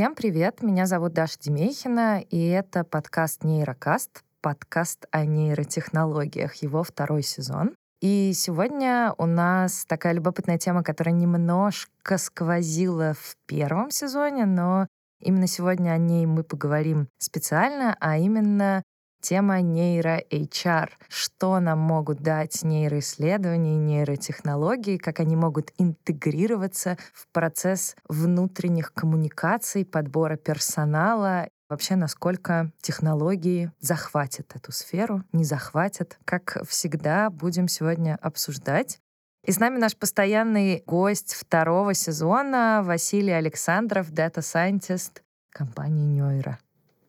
Всем привет, меня зовут Даша Демейхина, и это подкаст «Нейрокаст», подкаст о нейротехнологиях, его второй сезон. И сегодня у нас такая любопытная тема, которая немножко сквозила в первом сезоне, но именно сегодня о ней мы поговорим специально, а именно тема нейро-HR. Что нам могут дать нейроисследования, нейротехнологии, как они могут интегрироваться в процесс внутренних коммуникаций, подбора персонала Вообще, насколько технологии захватят эту сферу, не захватят. Как всегда, будем сегодня обсуждать. И с нами наш постоянный гость второго сезона Василий Александров, Scientist компании Нейра.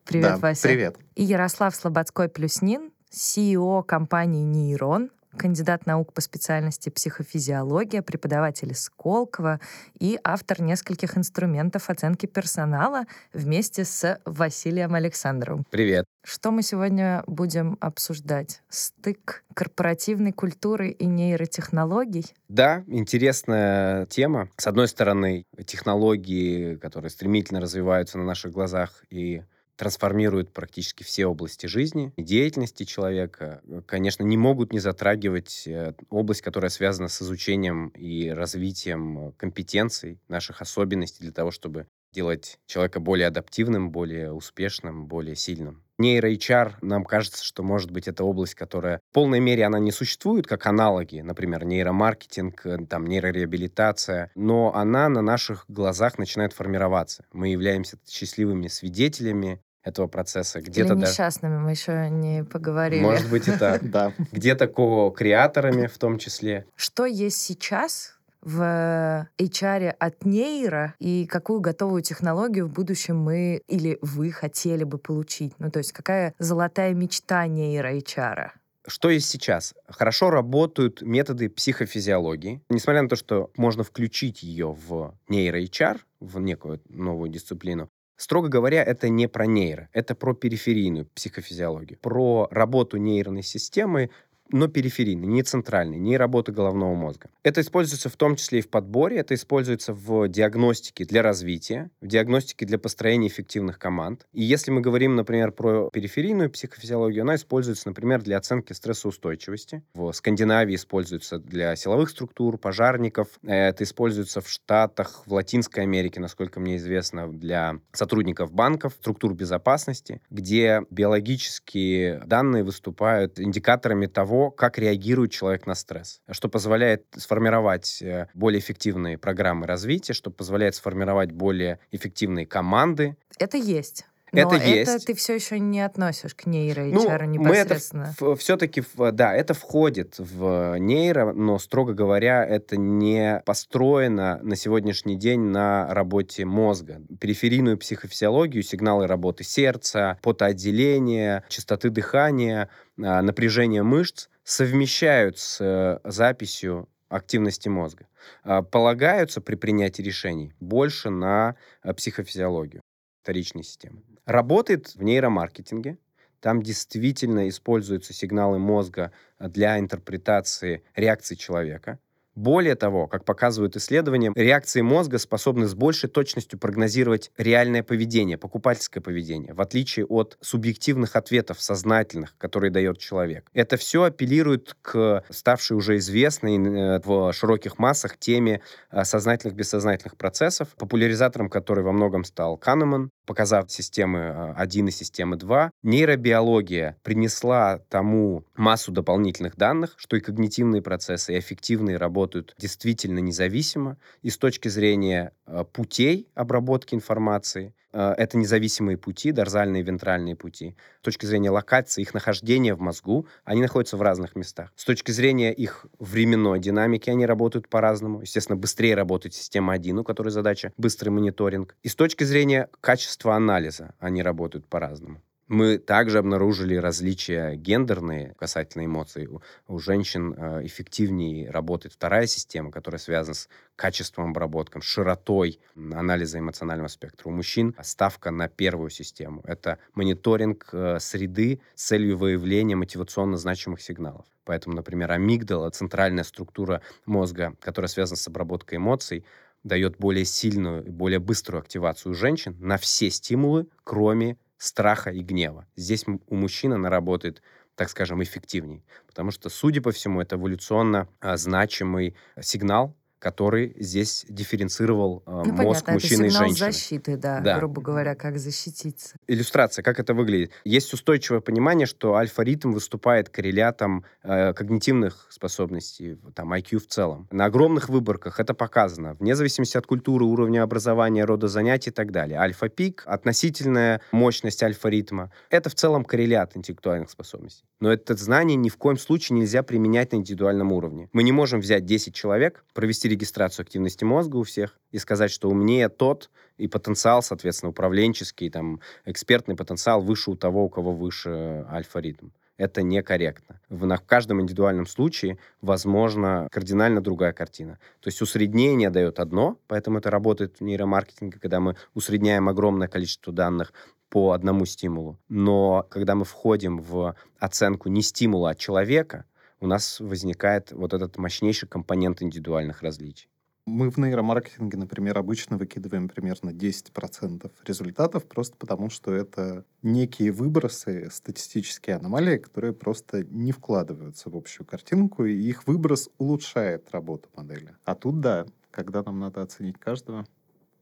Привет, да, Вася. Привет. И Ярослав Слободской-Плюснин, CEO компании Нейрон, кандидат наук по специальности психофизиология, преподаватель из Сколково и автор нескольких инструментов оценки персонала вместе с Василием Александровым. Привет. Что мы сегодня будем обсуждать? Стык корпоративной культуры и нейротехнологий? Да, интересная тема. С одной стороны, технологии, которые стремительно развиваются на наших глазах и трансформируют практически все области жизни и деятельности человека, э, конечно, не могут не затрагивать э, область, которая связана с изучением и развитием э, компетенций, наших особенностей для того, чтобы делать человека более адаптивным, более успешным, более сильным. Нейро-HR, нам кажется, что, может быть, это область, которая в полной мере она не существует как аналоги, например, нейромаркетинг, там, нейрореабилитация, но она на наших глазах начинает формироваться. Мы являемся счастливыми свидетелями этого процесса. Где-то Или несчастными, даже... мы еще не поговорили. Может быть и так, да. Где-то ко-креаторами в том числе. Что есть сейчас, в HR от нейро и какую готовую технологию в будущем мы или вы хотели бы получить? Ну, то есть какая золотая мечта нейро HR? Что есть сейчас? Хорошо работают методы психофизиологии. Несмотря на то, что можно включить ее в нейро-HR, в некую новую дисциплину, Строго говоря, это не про нейро, это про периферийную психофизиологию, про работу нейронной системы но периферийный, не центральный, не работа головного мозга. Это используется в том числе и в подборе, это используется в диагностике для развития, в диагностике для построения эффективных команд. И если мы говорим, например, про периферийную психофизиологию, она используется, например, для оценки стрессоустойчивости. В Скандинавии используется для силовых структур, пожарников. Это используется в Штатах, в Латинской Америке, насколько мне известно, для сотрудников банков, структур безопасности, где биологические данные выступают индикаторами того, как реагирует человек на стресс, что позволяет сформировать э, более эффективные программы развития, что позволяет сформировать более эффективные команды. Это есть. Но это, есть. ты все еще не относишь к нейро ну, непосредственно. Мы это все-таки, да, это входит в нейро, но, строго говоря, это не построено на сегодняшний день на работе мозга. Периферийную психофизиологию, сигналы работы сердца, потоотделения, частоты дыхания, а, напряжение мышц совмещают с э, записью активности мозга. А, полагаются при принятии решений больше на э, психофизиологию вторичной системы. Работает в нейромаркетинге. Там действительно используются сигналы мозга для интерпретации реакции человека. Более того, как показывают исследования, реакции мозга способны с большей точностью прогнозировать реальное поведение, покупательское поведение, в отличие от субъективных ответов сознательных, которые дает человек. Это все апеллирует к ставшей уже известной э, в широких массах теме э, сознательных бессознательных процессов, популяризатором которой во многом стал Канеман, показав системы 1 э, и системы 2. Нейробиология принесла тому массу дополнительных данных, что и когнитивные процессы, и эффективные работы работают действительно независимо. И с точки зрения э, путей обработки информации, э, это независимые пути, дорзальные и вентральные пути. С точки зрения локации, их нахождения в мозгу, они находятся в разных местах. С точки зрения их временной динамики, они работают по-разному. Естественно, быстрее работает система 1, у которой задача быстрый мониторинг. И с точки зрения качества анализа, они работают по-разному. Мы также обнаружили различия гендерные касательно эмоций. У, у женщин э, эффективнее работает вторая система, которая связана с качеством обработки, широтой анализа эмоционального спектра. У мужчин ставка на первую систему. Это мониторинг э, среды с целью выявления мотивационно значимых сигналов. Поэтому, например, амигдала, центральная структура мозга, которая связана с обработкой эмоций, дает более сильную и более быструю активацию женщин на все стимулы, кроме страха и гнева. Здесь у мужчины она работает так скажем, эффективней. Потому что, судя по всему, это эволюционно а, значимый сигнал, который здесь дифференцировал э, ну, мозг понятно, мужчины это и женщины. защиты, да, да, грубо говоря, как защититься. Иллюстрация, как это выглядит. Есть устойчивое понимание, что альфа-ритм выступает коррелятом э, когнитивных способностей, там, IQ в целом. На огромных выборках это показано, вне зависимости от культуры, уровня образования, рода занятий и так далее. Альфа-пик, относительная мощность альфа-ритма, это в целом коррелят интеллектуальных способностей. Но это знание ни в коем случае нельзя применять на индивидуальном уровне. Мы не можем взять 10 человек, провести регистрацию активности мозга у всех и сказать, что умнее тот, и потенциал, соответственно, управленческий, там, экспертный потенциал выше у того, у кого выше альфа-ритм. Это некорректно. В, в каждом индивидуальном случае возможно кардинально другая картина. То есть усреднение дает одно, поэтому это работает в нейромаркетинге, когда мы усредняем огромное количество данных по одному стимулу. Но когда мы входим в оценку не стимула, а человека, у нас возникает вот этот мощнейший компонент индивидуальных различий. Мы в нейромаркетинге, например, обычно выкидываем примерно 10% результатов, просто потому что это некие выбросы, статистические аномалии, которые просто не вкладываются в общую картинку, и их выброс улучшает работу модели. А тут, да, когда нам надо оценить каждого,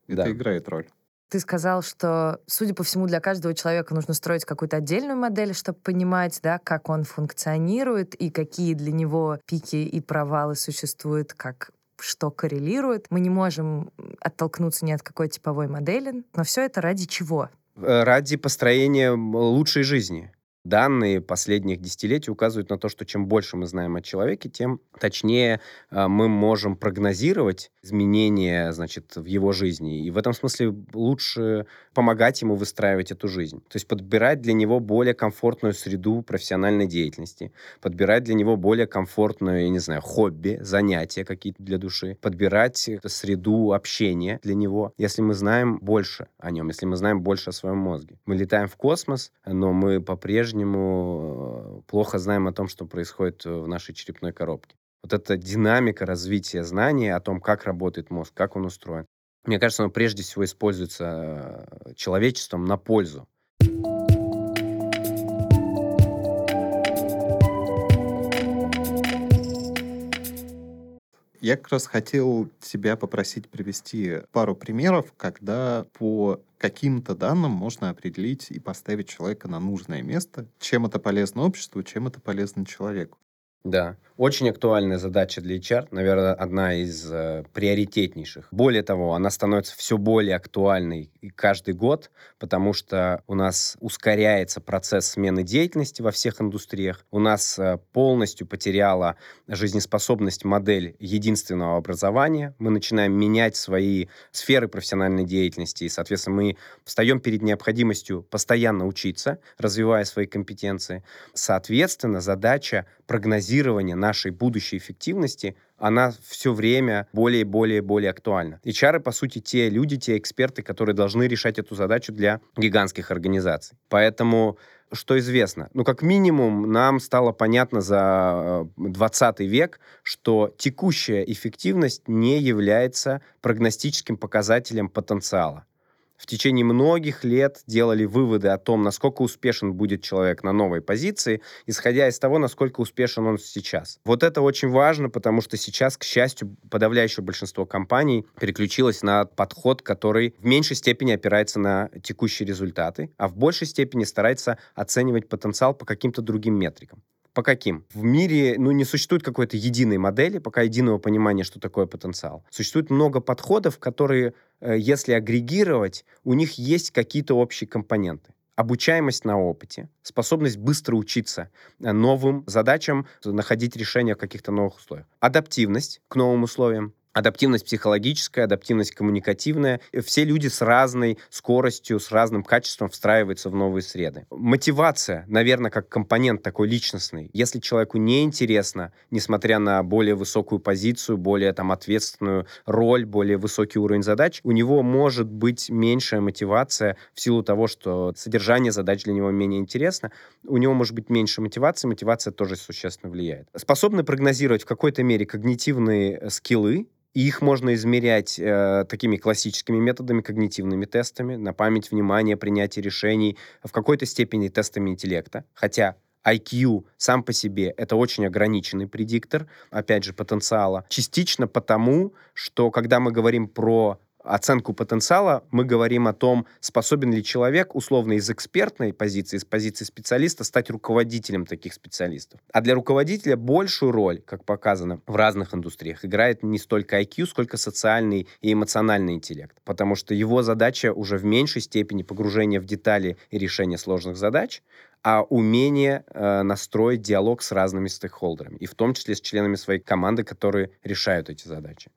это да. играет роль. Ты сказал, что, судя по всему, для каждого человека нужно строить какую-то отдельную модель, чтобы понимать, да, как он функционирует и какие для него пики и провалы существуют, как что коррелирует. Мы не можем оттолкнуться ни от какой типовой модели, но все это ради чего? Э, ради построения лучшей жизни. Данные последних десятилетий указывают на то, что чем больше мы знаем о человеке, тем точнее а, мы можем прогнозировать изменения, значит, в его жизни. И в этом смысле лучше помогать ему выстраивать эту жизнь. То есть подбирать для него более комфортную среду профессиональной деятельности, подбирать для него более комфортную, я не знаю, хобби, занятия какие-то для души, подбирать среду общения для него, если мы знаем больше о нем, если мы знаем больше о своем мозге. Мы летаем в космос, но мы по-прежнему по-прежнему э, плохо знаем о том, что происходит в нашей черепной коробке. Вот эта динамика развития знания о том, как работает мозг, как он устроен, мне кажется, оно прежде всего используется э, человечеством на пользу. Я как раз хотел тебя попросить привести пару примеров, когда по каким-то данным можно определить и поставить человека на нужное место, чем это полезно обществу, чем это полезно человеку. Да, очень актуальная задача для HR, наверное, одна из э, приоритетнейших. Более того, она становится все более актуальной каждый год, потому что у нас ускоряется процесс смены деятельности во всех индустриях. У нас э, полностью потеряла жизнеспособность модель единственного образования. Мы начинаем менять свои сферы профессиональной деятельности, и, соответственно, мы встаем перед необходимостью постоянно учиться, развивая свои компетенции. Соответственно, задача прогнозирования нашей будущей эффективности, она все время более и более и более актуальна. HR, по сути, те люди, те эксперты, которые должны решать эту задачу для гигантских организаций. Поэтому что известно? Ну, как минимум, нам стало понятно за 20 э, век, что текущая эффективность не является прогностическим показателем потенциала в течение многих лет делали выводы о том, насколько успешен будет человек на новой позиции, исходя из того, насколько успешен он сейчас. Вот это очень важно, потому что сейчас, к счастью, подавляющее большинство компаний переключилось на подход, который в меньшей степени опирается на текущие результаты, а в большей степени старается оценивать потенциал по каким-то другим метрикам. По каким? В мире ну, не существует какой-то единой модели, пока единого понимания, что такое потенциал. Существует много подходов, которые, э, если агрегировать, у них есть какие-то общие компоненты обучаемость на опыте, способность быстро учиться э, новым задачам, находить решения в каких-то новых условиях, адаптивность к новым условиям, адаптивность психологическая, адаптивность коммуникативная. Все люди с разной скоростью, с разным качеством встраиваются в новые среды. Мотивация, наверное, как компонент такой личностный. Если человеку не интересно, несмотря на более высокую позицию, более там ответственную роль, более высокий уровень задач, у него может быть меньшая мотивация в силу того, что содержание задач для него менее интересно. У него может быть меньше мотивации, мотивация тоже существенно влияет. Способны прогнозировать в какой-то мере когнитивные скиллы, их можно измерять э, такими классическими методами, когнитивными тестами, на память, внимание, принятие решений, в какой-то степени тестами интеллекта. Хотя IQ сам по себе это очень ограниченный предиктор, опять же, потенциала. Частично потому, что когда мы говорим про оценку потенциала, мы говорим о том, способен ли человек, условно, из экспертной позиции, из позиции специалиста, стать руководителем таких специалистов. А для руководителя большую роль, как показано в разных индустриях, играет не столько IQ, сколько социальный и эмоциональный интеллект. Потому что его задача уже в меньшей степени погружение в детали и решение сложных задач, а умение э, настроить диалог с разными стейкхолдерами, и в том числе с членами своей команды, которые решают эти задачи.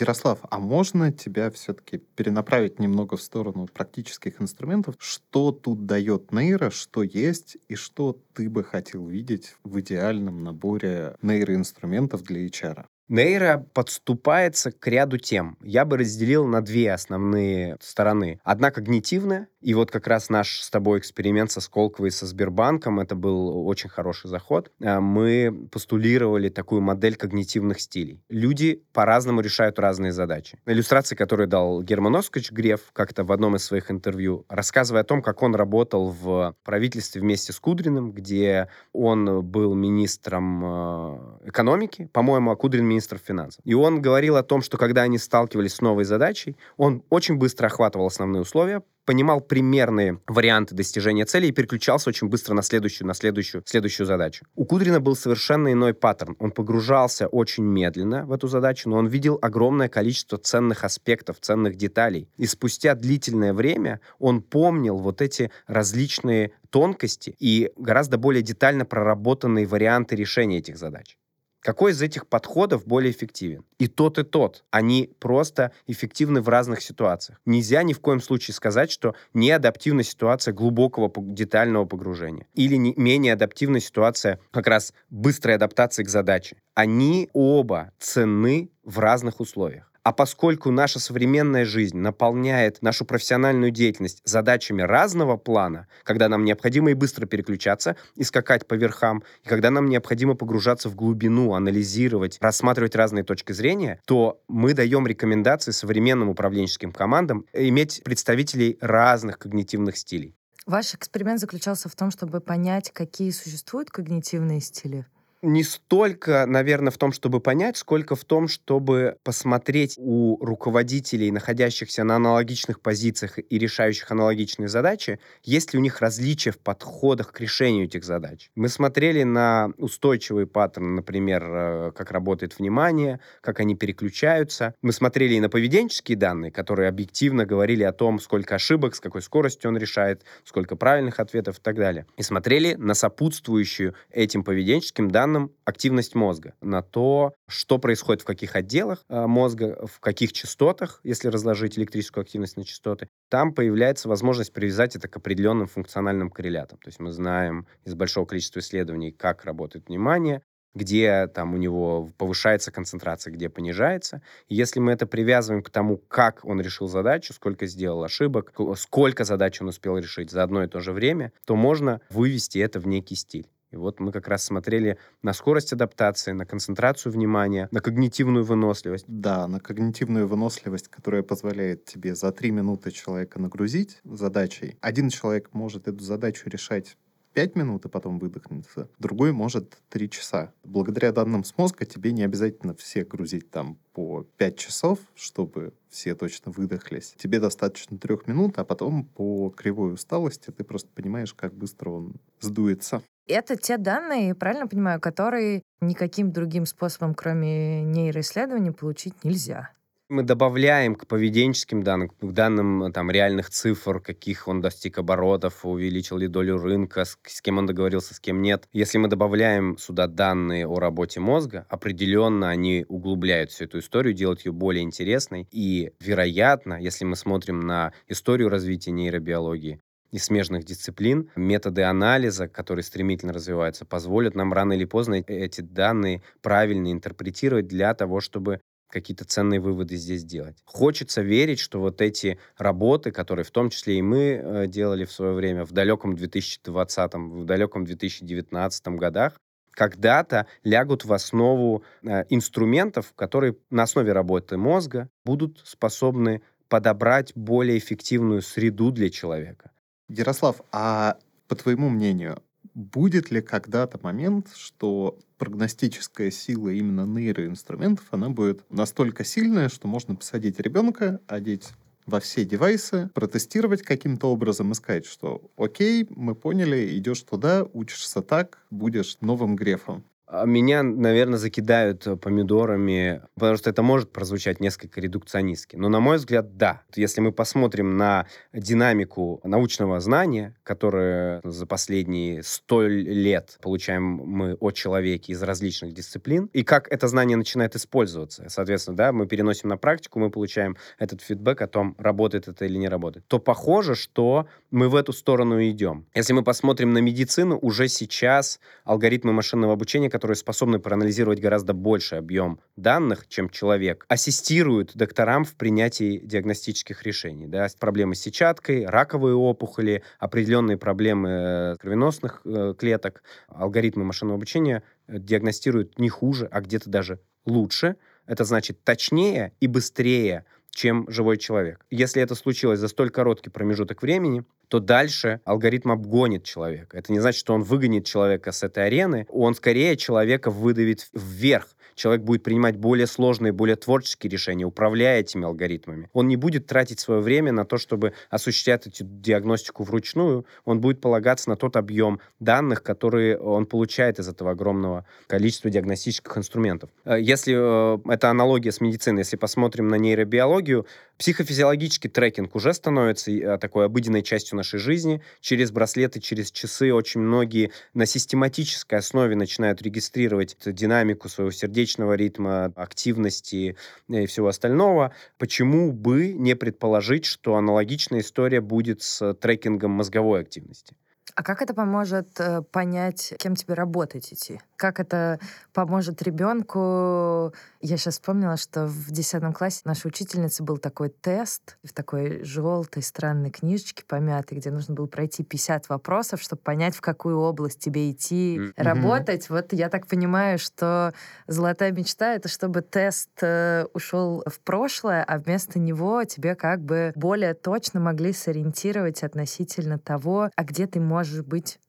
Ярослав, а можно тебя все-таки перенаправить немного в сторону практических инструментов? Что тут дает нейро, что есть, и что ты бы хотел видеть в идеальном наборе нейроинструментов для HR? Нейро подступается к ряду тем. Я бы разделил на две основные стороны. Одна когнитивная, и вот как раз наш с тобой эксперимент со Сколково и со Сбербанком, это был очень хороший заход. Э, мы постулировали такую модель когнитивных стилей. Люди по-разному решают разные задачи. Иллюстрации, которые дал Герман Оскоч Греф как-то в одном из своих интервью, рассказывая о том, как он работал в правительстве вместе с Кудриным, где он был министром э, экономики, по-моему, а Кудрин министр финансов. И он говорил о том, что когда они сталкивались с новой задачей, он очень быстро охватывал основные условия, понимал примерные варианты достижения цели и переключался очень быстро на следующую, на следующую, следующую задачу. У Кудрина был совершенно иной паттерн. Он погружался очень медленно в эту задачу, но он видел огромное количество ценных аспектов, ценных деталей. И спустя длительное время он помнил вот эти различные тонкости и гораздо более детально проработанные варианты решения этих задач. Какой из этих подходов более эффективен? И тот, и тот. Они просто эффективны в разных ситуациях. Нельзя ни в коем случае сказать, что не адаптивна ситуация глубокого детального погружения. Или не, менее адаптивна ситуация как раз быстрой адаптации к задаче. Они оба ценны в разных условиях. А поскольку наша современная жизнь наполняет нашу профессиональную деятельность задачами разного плана, когда нам необходимо и быстро переключаться и скакать по верхам, и когда нам необходимо погружаться в глубину, анализировать, рассматривать разные точки зрения, то мы даем рекомендации современным управленческим командам иметь представителей разных когнитивных стилей. Ваш эксперимент заключался в том, чтобы понять, какие существуют когнитивные стили? Не столько, наверное, в том, чтобы понять, сколько в том, чтобы посмотреть у руководителей, находящихся на аналогичных позициях и решающих аналогичные задачи, есть ли у них различия в подходах к решению этих задач. Мы смотрели на устойчивые паттерны, например, э, как работает внимание, как они переключаются. Мы смотрели и на поведенческие данные, которые объективно говорили о том, сколько ошибок, с какой скоростью он решает, сколько правильных ответов и так далее. И смотрели на сопутствующую этим поведенческим данным данным активность мозга, на то, что происходит в каких отделах э, мозга, в каких частотах, если разложить электрическую активность на частоты, там появляется возможность привязать это к определенным функциональным коррелятам. То есть мы знаем из большого количества исследований, как работает внимание, где там у него повышается концентрация, где понижается. Если мы это привязываем к тому, как он решил задачу, сколько сделал ошибок, сколько задач он успел решить за одно и то же время, то можно вывести это в некий стиль. И вот мы как раз смотрели на скорость адаптации, на концентрацию внимания, на когнитивную выносливость. Да, на когнитивную выносливость, которая позволяет тебе за три минуты человека нагрузить задачей. Один человек может эту задачу решать 5 минут, и потом выдохнется. Другой может 3 часа. Благодаря данным с мозга тебе не обязательно все грузить там по 5 часов, чтобы все точно выдохлись. Тебе достаточно 3 минут, а потом по кривой усталости ты просто понимаешь, как быстро он сдуется. Это те данные, правильно понимаю, которые никаким другим способом, кроме нейроисследований, получить нельзя. Мы добавляем к поведенческим данным, к данным там, реальных цифр, каких он достиг оборотов, увеличил ли долю рынка, с, с кем он договорился, с кем нет. Если мы добавляем сюда данные о работе мозга, определенно они углубляют всю эту историю, делают ее более интересной. И, вероятно, если мы смотрим на историю развития нейробиологии, и смежных дисциплин, методы анализа, которые стремительно развиваются, позволят нам рано или поздно эти данные правильно интерпретировать для того, чтобы какие-то ценные выводы здесь делать. Хочется верить, что вот эти работы, которые в том числе и мы э, делали в свое время в далеком 2020, в далеком 2019 годах, когда-то лягут в основу э, инструментов, которые на основе работы мозга будут способны подобрать более эффективную среду для человека. Ярослав, а по твоему мнению, будет ли когда-то момент, что прогностическая сила именно нейроинструментов, она будет настолько сильная, что можно посадить ребенка, одеть во все девайсы, протестировать каким-то образом и сказать, что окей, мы поняли, идешь туда, учишься так, будешь новым Грефом. А меня, наверное, закидают э, помидорами, потому что это может прозвучать несколько редукционистски. Но, на мой взгляд, да. Если мы посмотрим на динамику научного знания, которое за последние сто лет получаем мы о человеке из различных дисциплин, и как это знание начинает использоваться, соответственно, да, мы переносим на практику, мы получаем этот фидбэк о том, работает это или не работает, то похоже, что мы в эту сторону идем. Если мы посмотрим на медицину, уже сейчас алгоритмы машинного обучения, которые способны проанализировать гораздо больший объем данных, чем человек, ассистируют докторам в принятии диагностических решений. Да? Проблемы с сетчаткой, раковые опухоли, определенные проблемы э, кровеносных э, клеток. Алгоритмы машинного обучения э, диагностируют не хуже, а где-то даже лучше. Это значит точнее и быстрее чем живой человек. Если это случилось за столь короткий промежуток времени, то дальше алгоритм обгонит человека. Это не значит, что он выгонит человека с этой арены, он скорее человека выдавит вверх, человек будет принимать более сложные, более творческие решения, управляя этими алгоритмами. Он не будет тратить свое время на то, чтобы осуществлять эту диагностику вручную, он будет полагаться на тот объем данных, которые он получает из этого огромного количества диагностических инструментов. Э, если э, это аналогия с медициной, если посмотрим на нейробиологию, психофизиологический трекинг уже становится э, такой обыденной частью нашей жизни. Через браслеты, через часы очень многие на систематической основе начинают регистрировать динамику своего сердечного сердечного ритма, активности и всего остального. Почему бы не предположить, что аналогичная история будет с трекингом мозговой активности? А как это поможет э, понять, кем тебе работать идти? Как это поможет ребенку? Я сейчас вспомнила, что в 10 классе нашей учительницы был такой тест в такой желтой странной книжечке помятой, где нужно было пройти 50 вопросов, чтобы понять, в какую область тебе идти mm-hmm. работать. Вот я так понимаю, что золотая мечта — это чтобы тест э, ушел в прошлое, а вместо него тебе как бы более точно могли сориентировать относительно того, а где ты можешь быть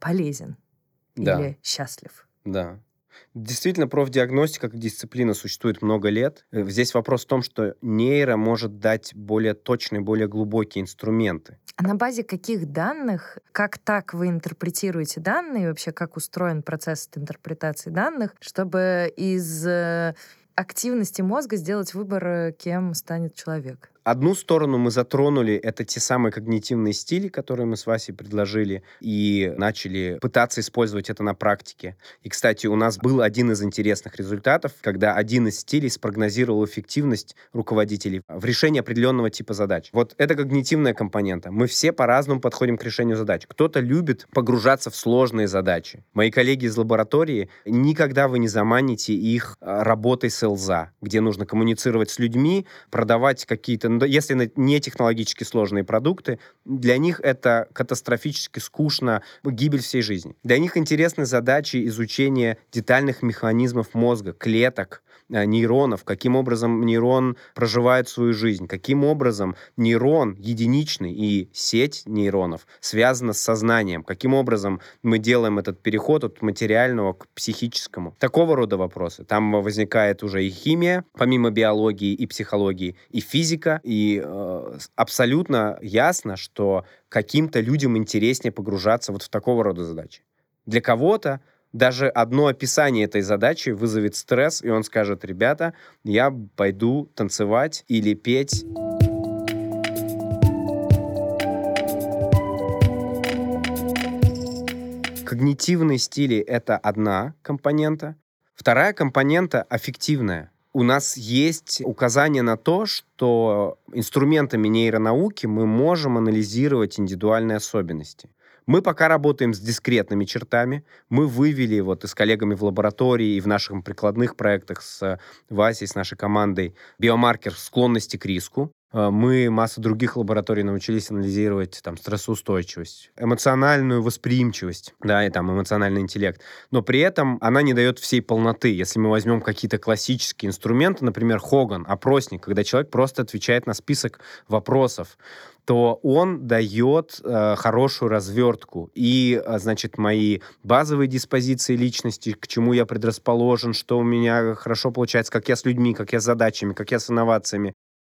полезен да. или счастлив. Да. Действительно, профдиагностика как дисциплина существует много лет. Э, здесь вопрос в том, что нейро может дать более точные, более глубокие инструменты. А на базе каких данных, как так вы интерпретируете данные, вообще как устроен процесс интерпретации данных, чтобы из э, активности мозга сделать выбор, э, кем станет человек? Одну сторону мы затронули, это те самые когнитивные стили, которые мы с Васей предложили, и начали пытаться использовать это на практике. И, кстати, у нас был один из интересных результатов, когда один из стилей спрогнозировал эффективность руководителей в решении определенного типа задач. Вот это когнитивная компонента. Мы все по-разному подходим к решению задач. Кто-то любит погружаться в сложные задачи. Мои коллеги из лаборатории, никогда вы не заманите их а, работой с ЛЗА, где нужно коммуницировать с людьми, продавать какие-то если не технологически сложные продукты, для них это катастрофически скучно, гибель всей жизни. Для них интересны задачи изучения детальных механизмов мозга, клеток, нейронов, каким образом нейрон проживает свою жизнь, каким образом нейрон единичный и сеть нейронов связана с сознанием, каким образом мы делаем этот переход от материального к психическому. Такого рода вопросы. Там возникает уже и химия, помимо биологии и психологии, и физика, и э, абсолютно ясно, что каким-то людям интереснее погружаться вот в такого рода задачи. Для кого-то даже одно описание этой задачи вызовет стресс, и он скажет, ребята, я пойду танцевать или петь. Когнитивные стили — это одна компонента. Вторая компонента — аффективная. У нас есть указание на то, что инструментами нейронауки мы можем анализировать индивидуальные особенности Мы пока работаем с дискретными чертами. Мы вывели вот и с коллегами в лаборатории, и в наших прикладных проектах с Васей, с нашей командой биомаркер склонности к риску. Э, мы массу других лабораторий научились анализировать там стрессоустойчивость, эмоциональную восприимчивость, да, и там эмоциональный интеллект. Но при этом она не дает всей полноты. Если мы возьмем какие-то классические инструменты, например, Хоган, опросник, когда человек просто отвечает на список вопросов, то он дает э, хорошую развертку. И, э, значит, мои базовые диспозиции личности, к чему я предрасположен, что у меня хорошо получается, как я с людьми, как я с задачами, как я с инновациями,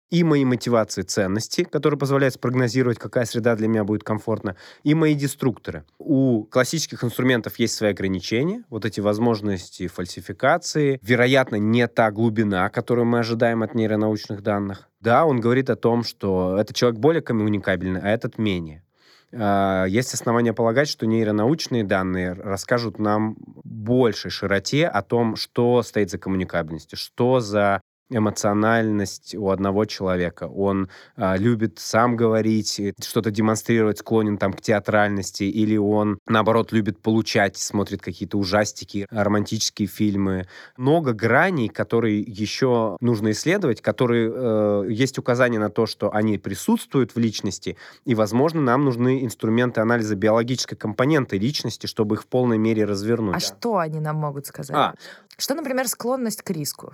и мои мотивации ценности, которые позволяют спрогнозировать, какая среда для меня будет комфортна, и мои деструкторы. У классических инструментов есть свои ограничения, вот эти возможности фальсификации, вероятно, не та глубина, которую мы ожидаем от нейронаучных данных. Да, он говорит о том, что этот человек более коммуникабельный, а этот менее. А, есть основания полагать, что нейронаучные данные расскажут нам большей широте о том, что стоит за коммуникабельностью, что за эмоциональность у одного человека. Он а, любит сам говорить, что-то демонстрировать, склонен там к театральности, или он, наоборот, любит получать, смотрит какие-то ужастики, романтические фильмы. Много граней, которые еще нужно исследовать, которые э, есть указания на то, что они присутствуют в личности, и, возможно, нам нужны инструменты анализа биологической компоненты личности, чтобы их в полной мере развернуть. А что они нам могут сказать? А. Что, например, склонность к риску?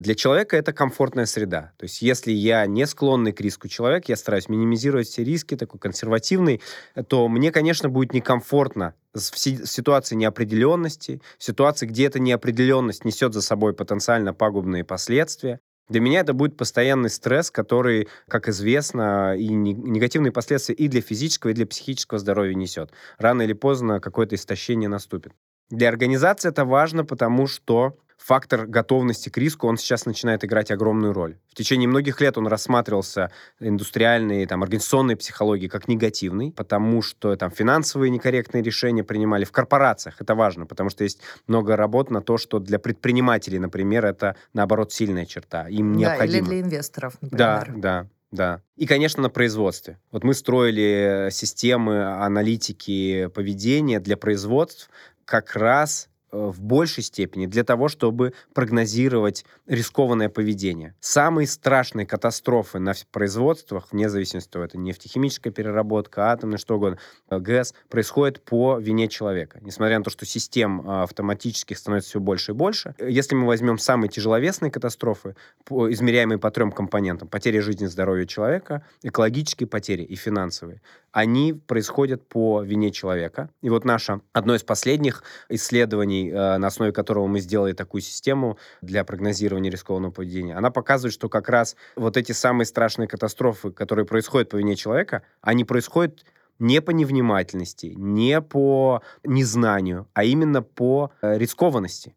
Для человека это комфортная среда. То есть если я не склонный к риску человек, я стараюсь минимизировать все риски, такой консервативный, то мне, конечно, будет некомфортно в ситуации неопределенности, в ситуации, где эта неопределенность несет за собой потенциально пагубные последствия. Для меня это будет постоянный стресс, который, как известно, и негативные последствия и для физического, и для психического здоровья несет. Рано или поздно какое-то истощение наступит. Для организации это важно, потому что фактор готовности к риску, он сейчас начинает играть огромную роль. В течение многих лет он рассматривался индустриальной, там, организационной психологией как негативный, потому что там финансовые некорректные решения принимали в корпорациях. Это важно, потому что есть много работ на то, что для предпринимателей, например, это, наоборот, сильная черта. Им да, необходимо. или для инвесторов, например. Да, да. Да. И, конечно, на производстве. Вот мы строили системы аналитики поведения для производств как раз в большей степени для того, чтобы прогнозировать рискованное поведение. Самые страшные катастрофы на производствах, вне зависимости от это нефтехимическая переработка, атомная, что угодно, э, ГЭС, происходит по вине человека. Несмотря на то, что систем э, автоматических становится все больше и больше. Если мы возьмем самые тяжеловесные катастрофы, измеряемые по трем компонентам, потери жизни и здоровья человека, экологические потери и финансовые, они происходят по вине человека. И вот наше одно из последних исследований, э, на основе которого мы сделали такую систему для прогнозирования рискованного поведения, она показывает, что как раз вот эти самые страшные катастрофы, которые происходят по вине человека, они происходят не по невнимательности, не по незнанию, а именно по э, рискованности.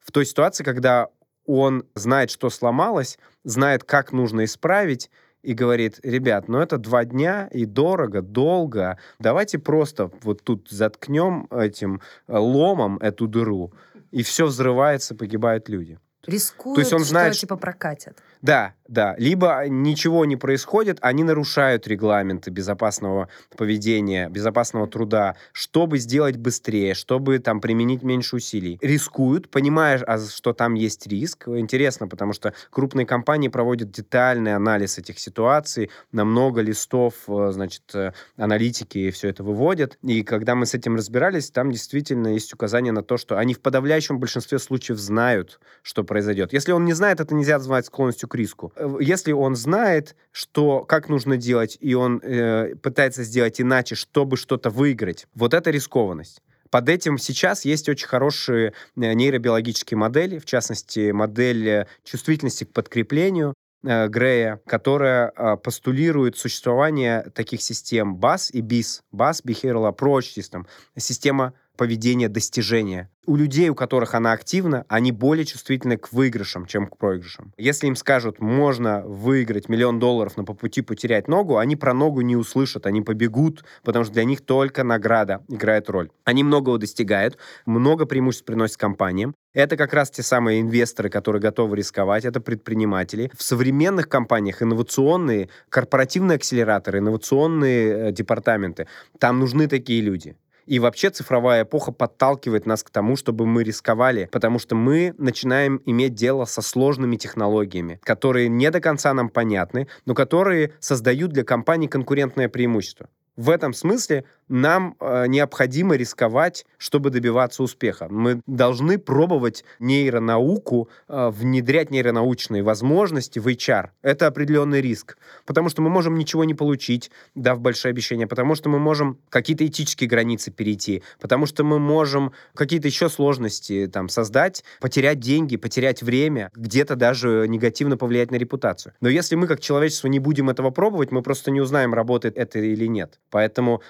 В той ситуации, когда он знает, что сломалось, знает, как нужно исправить, и говорит, ребят, ну это два дня и дорого, долго, давайте просто вот тут заткнем этим э, ломом эту дыру, и все взрывается, погибают люди. Рискуют, То есть он знает, что типа прокатят. Да, да. Либо ничего не происходит, они нарушают регламенты безопасного поведения, безопасного труда, чтобы сделать быстрее, чтобы там применить меньше усилий. Рискуют, понимая, а, что там есть риск. Интересно, потому что крупные компании проводят детальный анализ этих ситуаций, на много листов, э, значит, э, аналитики все это выводят. И когда мы с этим разбирались, там действительно есть указание на то, что они в подавляющем большинстве случаев знают, что произойдет. Если он не знает, это нельзя назвать склонностью риску. Э, если он знает, что, как нужно делать, и он э, пытается сделать иначе, чтобы что-то выиграть, вот это рискованность. Под этим сейчас есть очень хорошие э, нейробиологические модели, в частности, модель э, чувствительности к подкреплению, Грея, которая постулирует существование таких систем BAS и BIS, BAS Behavioral Approach System, система поведение достижения. У людей, у которых она активна, они более чувствительны к выигрышам, чем к проигрышам. Если им скажут, можно выиграть миллион долларов, но по пути потерять ногу, они про ногу не услышат, они побегут, потому что для них только награда играет роль. Они многого достигают, много преимуществ приносят компаниям. Это как раз те самые инвесторы, которые готовы рисковать, это предприниматели. В современных компаниях инновационные, корпоративные акселераторы, инновационные э, департаменты, там нужны такие люди. И вообще цифровая эпоха подталкивает нас к тому, чтобы мы рисковали, потому что мы начинаем иметь дело со сложными технологиями, которые не до конца нам понятны, но которые создают для компаний конкурентное преимущество. В этом смысле нам э, необходимо рисковать, чтобы добиваться успеха. Мы должны пробовать нейронауку, э, внедрять нейронаучные возможности в HR. Это определенный риск, потому что мы можем ничего не получить, дав большие обещания, потому что мы можем какие-то этические границы перейти, потому что мы можем какие-то еще сложности там создать, потерять деньги, потерять время, где-то даже негативно повлиять на репутацию. Но если мы как человечество не будем этого пробовать, мы просто не узнаем, работает это или нет. Поэтому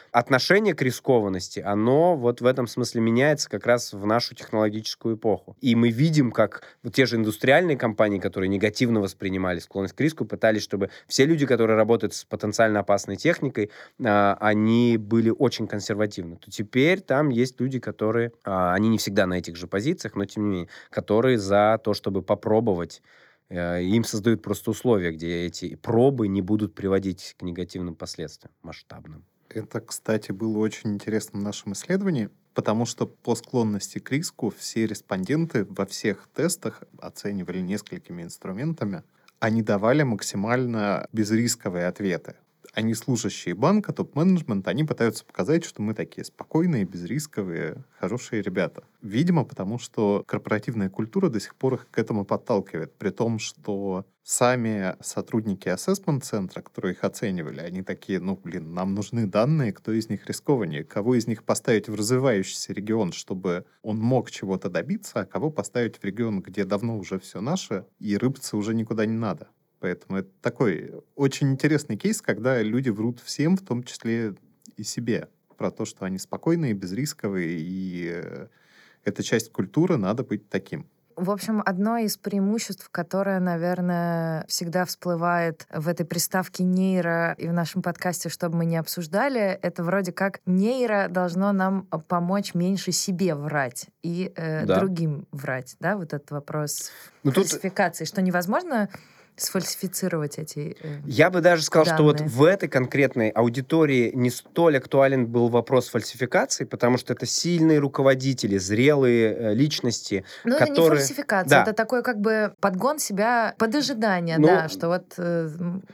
отношение к рискованности, оно вот в этом смысле меняется как раз в нашу технологическую эпоху. И мы видим, как те же индустриальные компании, которые негативно воспринимали склонность к риску, пытались, чтобы все люди, которые работают с потенциально опасной техникой, а, они были очень консервативны. То теперь там есть люди, которые, а, они не всегда на этих же позициях, но тем не менее, которые за то, чтобы попробовать э, им создают просто условия, где эти пробы не будут приводить к негативным последствиям масштабным. Это, кстати, было очень интересно в нашем исследовании, потому что по склонности к риску все респонденты во всех тестах оценивали несколькими инструментами. Они давали максимально безрисковые ответы они служащие банка, топ-менеджмент, они пытаются показать, что мы такие спокойные, безрисковые, хорошие ребята. Видимо, потому что корпоративная культура до сих пор их к этому подталкивает, при том, что сами сотрудники ассессмент-центра, которые их оценивали, они такие, ну, блин, нам нужны данные, кто из них рискованнее, кого из них поставить в развивающийся регион, чтобы он мог чего-то добиться, а кого поставить в регион, где давно уже все наше, и рыбаться уже никуда не надо. Поэтому это такой очень интересный кейс, когда люди врут всем, в том числе и себе, про то, что они спокойные, безрисковые, и э, это часть культуры, надо быть таким. В общем, одно из преимуществ, которое, наверное, всегда всплывает в этой приставке нейро и в нашем подкасте, чтобы мы не обсуждали, это вроде как нейро должно нам помочь меньше себе врать и э, да. другим врать, да, вот этот вопрос ну, классификации, тут... что невозможно сфальсифицировать эти э, Я бы даже сказал, данные. что вот в этой конкретной аудитории не столь актуален был вопрос фальсификации, потому что это сильные руководители, зрелые э, личности, ну, которые... это не фальсификация, да. это такой как бы подгон себя под ожидание, ну, да, что вот... Э...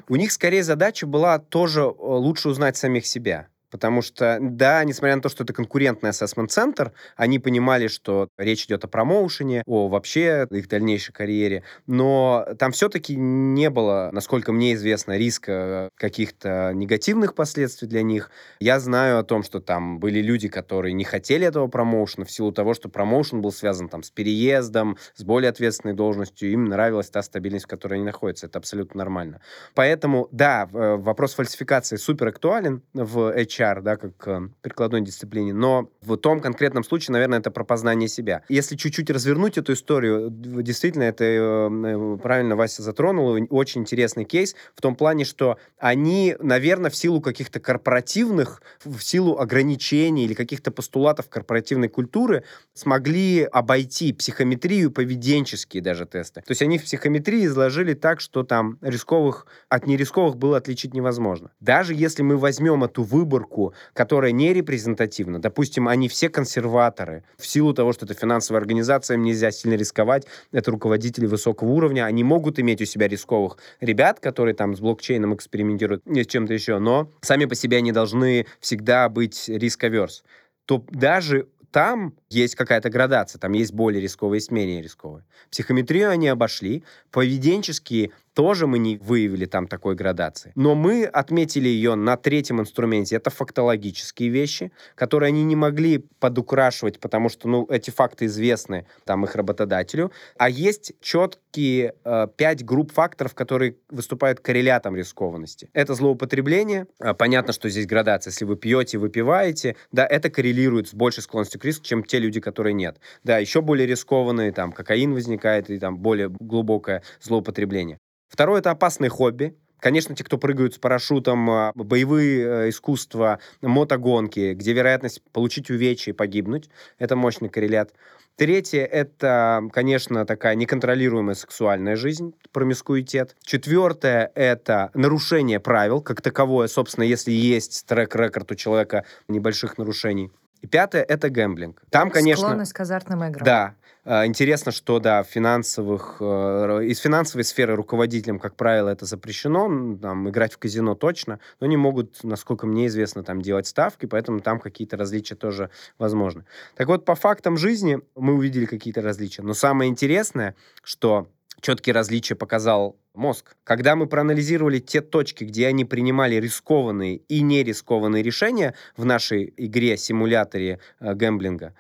У них скорее задача была тоже лучше узнать самих себя. Потому что, да, несмотря на то, что это конкурентный ассессмент-центр, они понимали, что речь идет о промоушене, о вообще их дальнейшей карьере, но там все-таки не было, насколько мне известно, риска каких-то негативных последствий для них. Я знаю о том, что там были люди, которые не хотели этого промоушена в силу того, что промоушен был связан там с переездом, с более ответственной должностью, им нравилась та стабильность, в которой они находятся. Это абсолютно нормально. Поэтому, да, э, вопрос фальсификации супер актуален в HR, HR, да, как э, прикладной дисциплине, но в том конкретном случае, наверное, это про познание себя. Если чуть-чуть развернуть эту историю, действительно, это э, правильно Вася затронул, очень интересный кейс в том плане, что они, наверное, в силу каких-то корпоративных, в силу ограничений или каких-то постулатов корпоративной культуры смогли обойти психометрию, поведенческие даже тесты. То есть они в психометрии изложили так, что там рисковых от нерисковых было отличить невозможно. Даже если мы возьмем эту выборку выборку, которая не репрезентативна. Допустим, они все консерваторы. В силу того, что это финансовая организация, им нельзя сильно рисковать. Это руководители высокого уровня. Они могут иметь у себя рисковых ребят, которые там с блокчейном экспериментируют, с чем-то еще, но сами по себе они должны всегда быть рисковерс. То даже там есть какая-то градация, там есть более рисковые, есть менее рисковые. Психометрию они обошли, поведенческие тоже мы не выявили там такой градации. Но мы отметили ее на третьем инструменте. Это фактологические вещи, которые они не могли подукрашивать, потому что, ну, эти факты известны там их работодателю. А есть четкие э, пять групп факторов, которые выступают коррелятом рискованности. Это злоупотребление. Э, понятно, что здесь градация. Если вы пьете, выпиваете, да, это коррелирует с большей склонностью к риску, чем те люди, которые нет. Да, еще более рискованные, там, кокаин возникает, и там более глубокое злоупотребление. Второе — это опасные хобби. Конечно, те, кто прыгают с парашютом, а, боевые э, искусства, мотогонки, где вероятность получить увечья и погибнуть, это мощный коррелят. Третье — это, конечно, такая неконтролируемая сексуальная жизнь, промискуитет. Четвертое — это нарушение правил, как таковое, собственно, если есть трек-рекорд у человека небольших нарушений. И пятое — это гэмблинг. Там, конечно... Склонность к азартным играм. Да, а, интересно, что, да, финансовых, э, из финансовой сферы руководителям, как правило, это запрещено, там, играть в казино точно, но они могут, насколько мне известно, там, делать ставки, поэтому там какие-то различия тоже возможны. Так вот, по фактам жизни мы увидели какие-то различия, но самое интересное, что четкие различия показал мозг. Когда мы проанализировали те точки, где они принимали рискованные и нерискованные решения в нашей игре-симуляторе э, гэмблинга,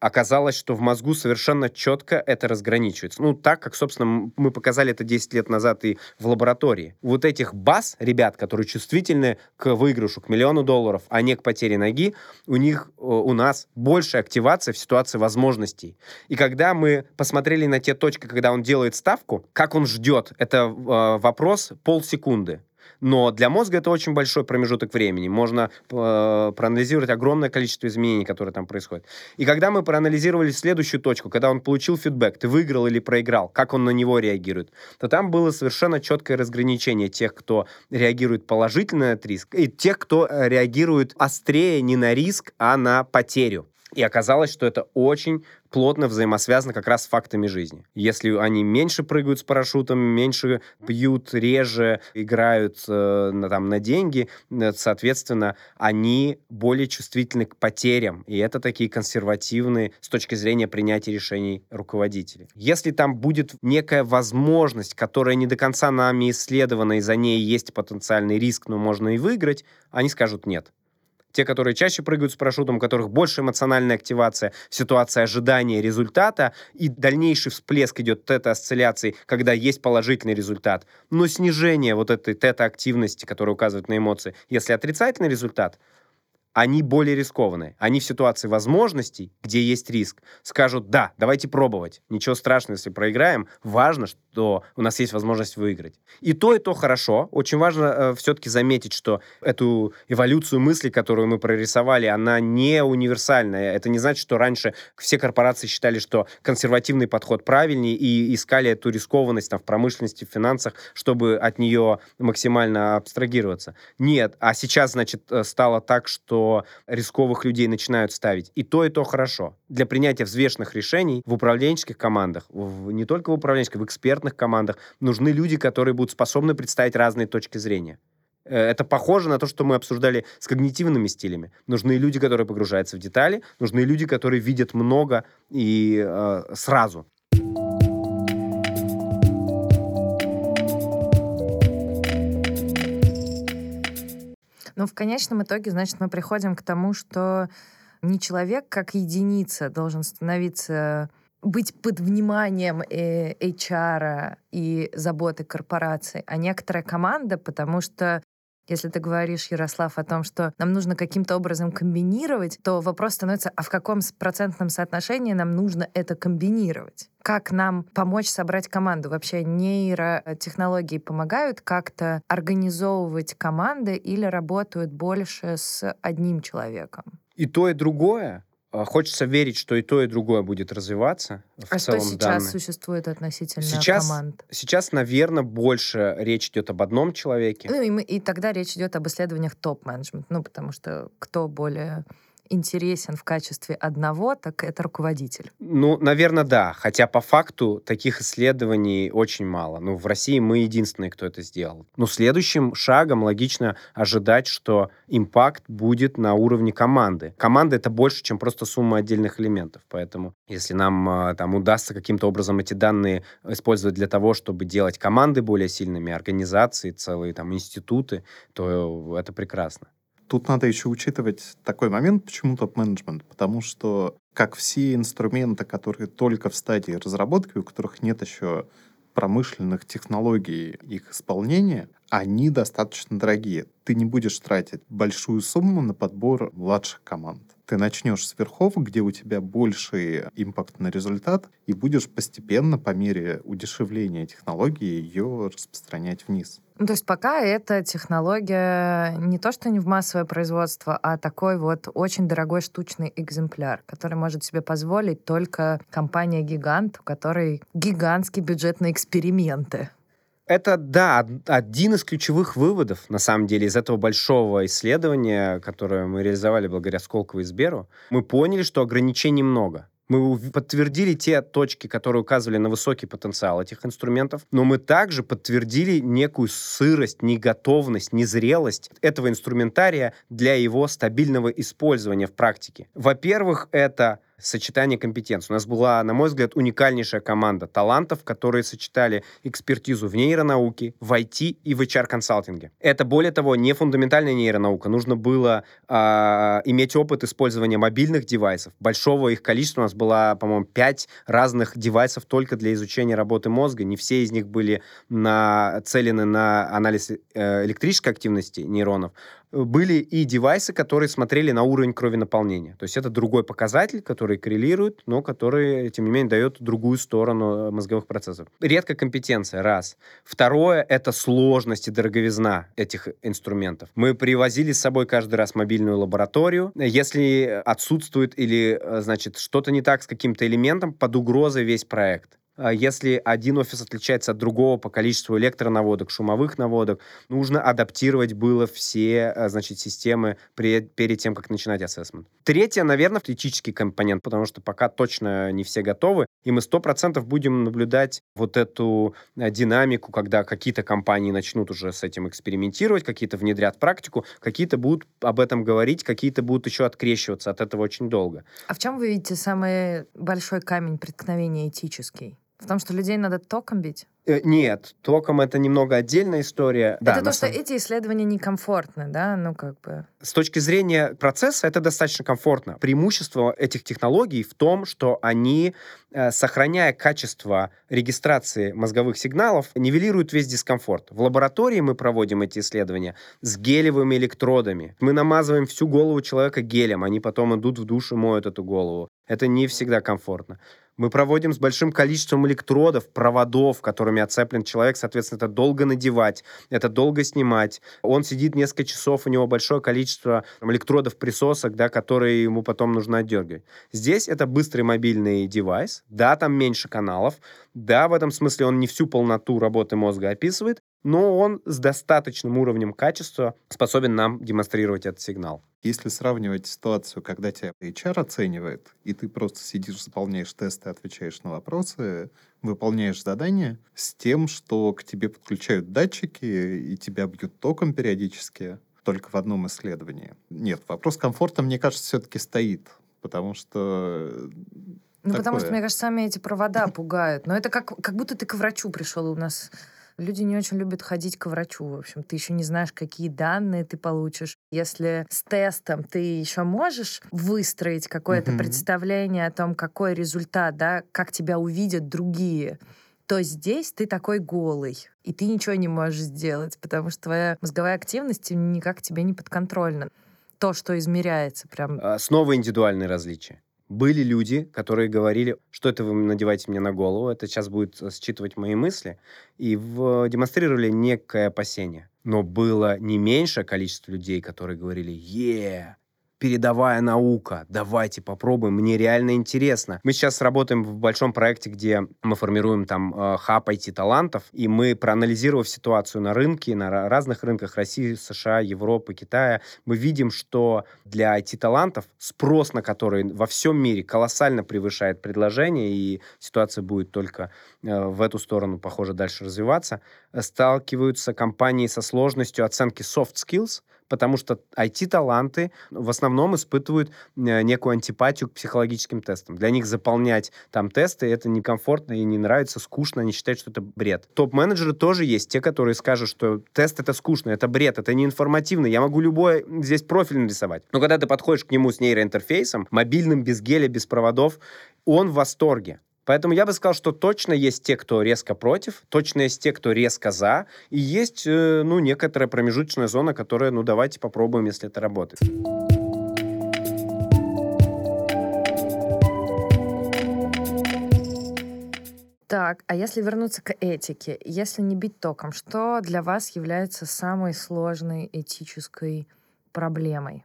оказалось, что в мозгу совершенно четко это разграничивается. Ну, так, как, собственно, мы показали это 10 лет назад и в лаборатории. Вот этих баз, ребят, которые чувствительны к выигрышу, к миллиону долларов, а не к потере ноги, у них, э, у нас больше активация в ситуации возможностей. И когда мы посмотрели на те точки, когда он делает ставку, как он ждет, это э, вопрос полсекунды. Но для мозга это очень большой промежуток времени. Можно э, проанализировать огромное количество изменений, которые там происходят. И когда мы проанализировали следующую точку, когда он получил фидбэк, ты выиграл или проиграл, как он на него реагирует, то там было совершенно четкое разграничение тех, кто реагирует положительно на этот риск, и тех, кто э, реагирует острее не на риск, а на потерю. И оказалось, что это очень плотно взаимосвязано как раз с фактами жизни. Если они меньше прыгают с парашютом, меньше пьют, реже играют э, на, там, на деньги, э, соответственно, они более чувствительны к потерям. И это такие консервативные с точки зрения принятия решений руководители. Если там будет некая возможность, которая не до конца нами исследована, и за ней есть потенциальный риск, но можно и выиграть, они скажут нет те, которые чаще прыгают с парашютом, у которых больше эмоциональная активация, ситуация ожидания результата, и дальнейший всплеск идет тета-осцилляции, когда есть положительный результат. Но снижение вот этой тета-активности, которая указывает на эмоции, если отрицательный результат, они более рискованные. Они в ситуации возможностей, где есть риск, скажут, да, давайте пробовать. Ничего страшного, если проиграем. Важно, что у нас есть возможность выиграть. И то, и то хорошо. Очень важно э, все-таки заметить, что эту эволюцию мысли, которую мы прорисовали, она не универсальная. Это не значит, что раньше все корпорации считали, что консервативный подход правильнее и искали эту рискованность там, в промышленности, в финансах, чтобы от нее максимально абстрагироваться. Нет. А сейчас, значит, э, стало так, что рисковых людей начинают ставить. И то, и то хорошо. Для принятия взвешенных решений в управленческих командах, в, не только в управленческих, в экспертных командах, нужны люди, которые будут способны представить разные точки зрения. Э, это похоже на то, что мы обсуждали с когнитивными стилями. Нужны люди, которые погружаются в детали, нужны люди, которые видят много и э, сразу. Но в конечном итоге, значит, мы приходим к тому, что не человек как единица должен становиться быть под вниманием э, HR и заботы корпорации, а некоторая команда, потому что если ты говоришь, Ярослав, о том, что нам нужно каким-то образом комбинировать, то вопрос становится, а в каком процентном соотношении нам нужно это комбинировать? Как нам помочь собрать команду? Вообще нейротехнологии помогают как-то организовывать команды или работают больше с одним человеком? И то, и другое. А, хочется верить, что и то, и другое будет развиваться. В а целом, что сейчас данные. существует относительно сейчас, команд? Сейчас, наверное, больше речь идет об одном человеке. Ну и, мы, и тогда речь идет об исследованиях топ-менеджмент. Ну, потому что кто более интересен в качестве одного, так это руководитель. Ну, наверное, да. Хотя по факту таких исследований очень мало. Ну, в России мы единственные, кто это сделал. Но следующим шагом логично ожидать, что импакт будет на уровне команды. Команда — это больше, чем просто сумма отдельных элементов. Поэтому если нам а, там удастся каким-то образом эти данные использовать для того, чтобы делать команды более сильными, организации, целые там институты, то это прекрасно. Тут надо еще учитывать такой момент, почему топ-менеджмент, потому что как все инструменты, которые только в стадии разработки, у которых нет еще промышленных технологий их исполнения, они достаточно дорогие. Ты не будешь тратить большую сумму на подбор младших команд ты начнешь с верхов, где у тебя больший импакт на результат, и будешь постепенно, по мере удешевления технологии, ее распространять вниз. Ну, то есть пока эта технология не то, что не в массовое производство, а такой вот очень дорогой штучный экземпляр, который может себе позволить только компания-гигант, у которой гигантский бюджет на эксперименты. Это, да, один из ключевых выводов, на самом деле, из этого большого исследования, которое мы реализовали благодаря Сколково и Сберу. Мы поняли, что ограничений много. Мы подтвердили те точки, которые указывали на высокий потенциал этих инструментов, но мы также подтвердили некую сырость, неготовность, незрелость этого инструментария для его стабильного использования в практике. Во-первых, это сочетание компетенций. У нас была, на мой взгляд, уникальнейшая команда талантов, которые сочетали экспертизу в нейронауке, в IT и в HR-консалтинге. Это, более того, не фундаментальная нейронаука. Нужно было э, иметь опыт использования мобильных девайсов. Большого их количества. У нас было, по-моему, пять разных девайсов только для изучения работы мозга. Не все из них были нацелены на анализ э, электрической активности нейронов были и девайсы, которые смотрели на уровень крови наполнения. То есть это другой показатель, который коррелирует, но который, тем не менее, дает другую сторону э, мозговых процессов. Редко компетенция, раз. Второе — это сложность и дороговизна этих инструментов. Мы привозили с собой каждый раз мобильную лабораторию. Если отсутствует или, э, значит, что-то не так с каким-то элементом, под угрозой весь проект. А если один офис отличается от другого по количеству электронаводок, шумовых наводок, нужно адаптировать было все, э, значит, системы при, перед тем, как начинать ассессмент. Третье, наверное, этический компонент, потому что пока точно не все готовы, и мы сто процентов будем наблюдать вот эту э, динамику, когда какие-то компании начнут уже с этим экспериментировать, какие-то внедрят практику, какие-то будут об этом говорить, какие-то будут еще открещиваться от этого очень долго. А в чем вы видите самый большой камень преткновения этический? В том, что людей надо током бить? Э, нет, током это немного отдельная история. Это да, то, что самом... эти исследования некомфортны, да, ну как бы. С точки зрения процесса это достаточно комфортно. Преимущество этих технологий в том, что они, э, сохраняя качество регистрации мозговых сигналов, нивелируют весь дискомфорт. В лаборатории мы проводим эти исследования с гелевыми электродами. Мы намазываем всю голову человека гелем, они потом идут в душ и моют эту голову. Это не всегда комфортно. Мы проводим с большим количеством электродов, проводов, которыми оцеплен человек. Соответственно, это долго надевать, это долго снимать. Он сидит несколько часов, у него большое количество электродов присосок, да, которые ему потом нужно отдергивать. Здесь это быстрый мобильный девайс. Да, там меньше каналов. Да, в этом смысле он не всю полноту работы мозга описывает, но он с достаточным уровнем качества способен нам демонстрировать этот сигнал. Если сравнивать ситуацию, когда тебя HR оценивает, и ты просто сидишь, заполняешь тесты, отвечаешь на вопросы, выполняешь задания, с тем, что к тебе подключают датчики и тебя бьют током периодически, только в одном исследовании. Нет, вопрос комфорта, мне кажется, все-таки стоит, потому что ну, Такое. потому что, мне кажется, сами эти провода пугают. Но это как, как будто ты к врачу пришел. У нас Люди не очень любят ходить к врачу, в общем. Ты еще не знаешь, какие данные ты получишь. Если с тестом ты еще можешь выстроить какое-то mm-hmm. представление о том, какой результат, да, как тебя увидят другие, то здесь ты такой голый, и ты ничего не можешь сделать, потому что твоя мозговая активность никак тебе не подконтрольна. То, что измеряется, прям... А, снова индивидуальные различия. Были люди, которые говорили, что это вы надеваете мне на голову, это сейчас будет э, считывать мои мысли, и в, демонстрировали некое опасение. Но было не меньшее количество людей, которые говорили «Е, передовая наука, давайте попробуем, мне реально интересно. Мы сейчас работаем в большом проекте, где мы формируем там э, хаб IT-талантов, и мы, проанализировав ситуацию на рынке, на разных рынках России, США, Европы, Китая, мы видим, что для IT-талантов спрос на который во всем мире колоссально превышает предложение, и ситуация будет только э, в эту сторону, похоже, дальше развиваться, сталкиваются компании со сложностью оценки soft skills, потому что IT-таланты в основном испытывают э, некую антипатию к психологическим тестам. Для них заполнять там тесты это некомфортно и не нравится, скучно, они считают, что это бред. Топ-менеджеры тоже есть, те, которые скажут, что тест это скучно, это бред, это не информативно, я могу любой здесь профиль нарисовать. Но когда ты подходишь к нему с нейроинтерфейсом, мобильным, без геля, без проводов, он в восторге. Поэтому я бы сказал, что точно есть те, кто резко против, точно есть те, кто резко за, и есть, э, ну, некоторая промежуточная зона, которая, ну, давайте попробуем, если это работает. Так, а если вернуться к этике, если не бить током, что для вас является самой сложной этической проблемой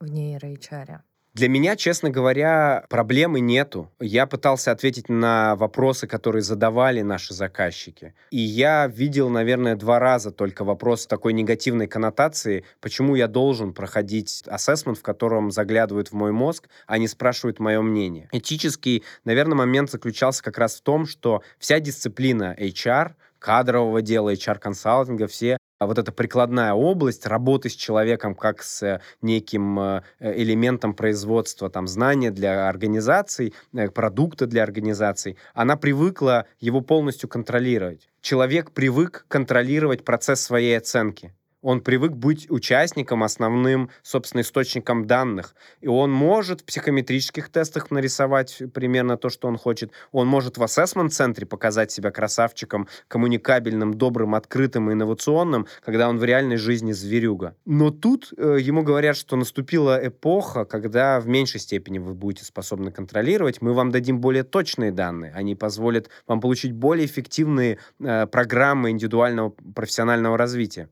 в нейро-HR? Для меня, честно говоря, проблемы нету. Я пытался ответить на вопросы, которые задавали наши заказчики. И я видел, наверное, два раза только вопрос такой негативной коннотации, почему я должен проходить ассессмент, в котором заглядывают в мой мозг, а не спрашивают мое мнение. Этический, наверное, момент заключался как раз в том, что вся дисциплина HR — кадрового дела, HR-консалтинга, все вот эта прикладная область работы с человеком как с неким э, элементом производства там знания для организаций, э, продукта для организаций, она привыкла его полностью контролировать. Человек привык контролировать процесс своей оценки. Он привык быть участником, основным, собственно, источником данных. И он может в психометрических тестах нарисовать примерно то, что он хочет. Он может в ассессмент-центре показать себя красавчиком, коммуникабельным, добрым, открытым и инновационным, когда он в реальной жизни зверюга. Но тут э, ему говорят, что наступила эпоха, когда в меньшей степени вы будете способны контролировать. Мы вам дадим более точные данные. Они позволят вам получить более эффективные э, программы индивидуального профессионального развития.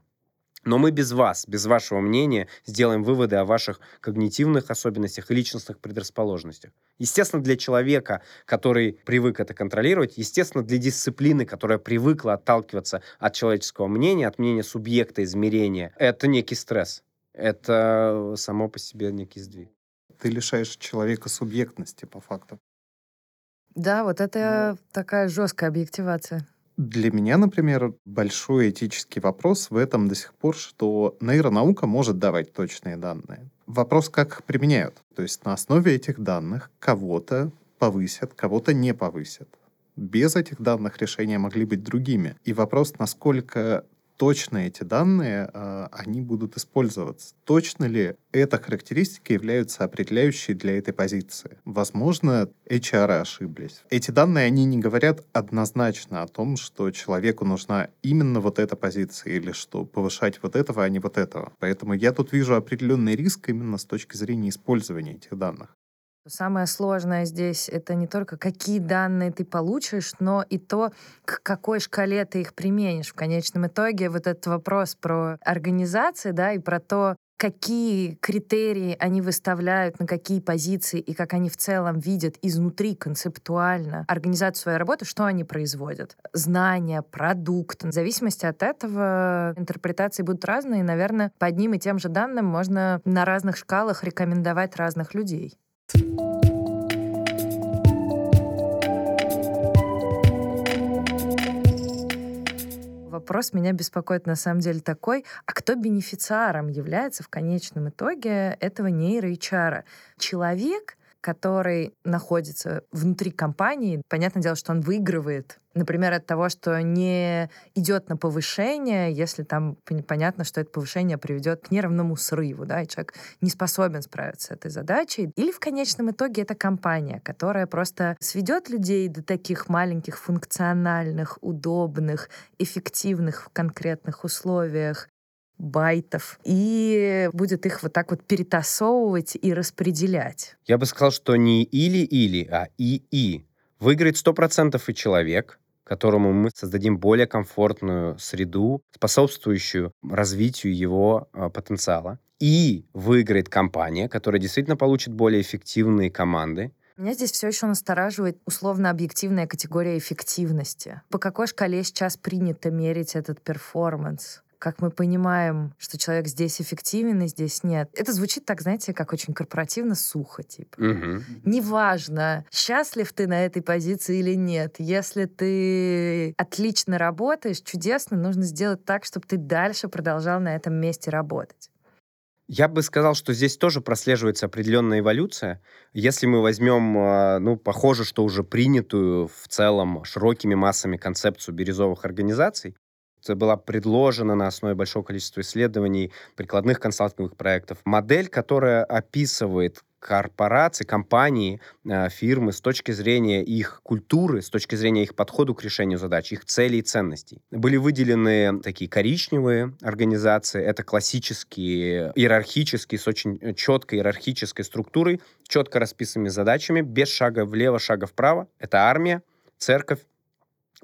Но мы без вас, без вашего мнения сделаем выводы о ваших когнитивных особенностях и личностных предрасположенностях. Естественно, для человека, который привык это контролировать, естественно, для дисциплины, которая привыкла отталкиваться от человеческого мнения, от мнения субъекта измерения, это некий стресс. Это само по себе некий сдвиг. Ты лишаешь человека субъектности, по факту. Да, вот это Но... такая жесткая объективация. Для меня, например, большой этический вопрос в этом до сих пор, что нейронаука может давать точные данные. Вопрос, как их применяют. То есть на основе этих данных кого-то повысят, кого-то не повысят. Без этих данных решения могли быть другими. И вопрос, насколько точно эти данные, э, они будут использоваться. Точно ли эта характеристика являются определяющей для этой позиции? Возможно, HR ошиблись. Эти данные, они не говорят однозначно о том, что человеку нужна именно вот эта позиция или что повышать вот этого, а не вот этого. Поэтому я тут вижу определенный риск именно с точки зрения использования этих данных. Самое сложное здесь это не только какие данные ты получишь, но и то, к какой шкале ты их применишь. В конечном итоге вот этот вопрос про организации, да, и про то, какие критерии они выставляют, на какие позиции и как они в целом видят изнутри концептуально организацию своей работы, что они производят. Знания, продукт. В зависимости от этого интерпретации будут разные. И, наверное, по одним и тем же данным можно на разных шкалах рекомендовать разных людей. Вопрос меня беспокоит на самом деле такой, а кто бенефициаром является в конечном итоге этого нейро-HR? Человек, который находится внутри компании, понятное дело, что он выигрывает например, от того, что не идет на повышение, если там понятно, что это повышение приведет к нервному срыву, да, и человек не способен справиться с этой задачей. Или в конечном итоге это компания, которая просто сведет людей до таких маленьких функциональных, удобных, эффективных в конкретных условиях байтов и будет их вот так вот перетасовывать и распределять. Я бы сказал, что не или-или, а и-и. Выиграет 100% и человек, которому мы создадим более комфортную среду, способствующую развитию его э, потенциала. и выиграет компания, которая действительно получит более эффективные команды, меня здесь все еще настораживает условно-объективная категория эффективности. По какой шкале сейчас принято мерить этот performance? Как мы понимаем, что человек здесь эффективен, и здесь нет. Это звучит так, знаете, как очень корпоративно сухо, типа. Угу. Неважно, счастлив ты на этой позиции или нет. Если ты отлично работаешь, чудесно, нужно сделать так, чтобы ты дальше продолжал на этом месте работать. Я бы сказал, что здесь тоже прослеживается определенная эволюция. Если мы возьмем, а, ну, похоже, что уже принятую в целом широкими массами концепцию бирюзовых организаций, была предложена на основе большого количества исследований, прикладных консалтинговых проектов. Модель, которая описывает корпорации, компании, э, фирмы с точки зрения их культуры, с точки зрения их подхода к решению задач, их целей и ценностей. Были выделены такие коричневые организации, это классические, иерархические, с очень четкой иерархической структурой, четко расписанными задачами, без шага влево, шага вправо. Это армия, церковь,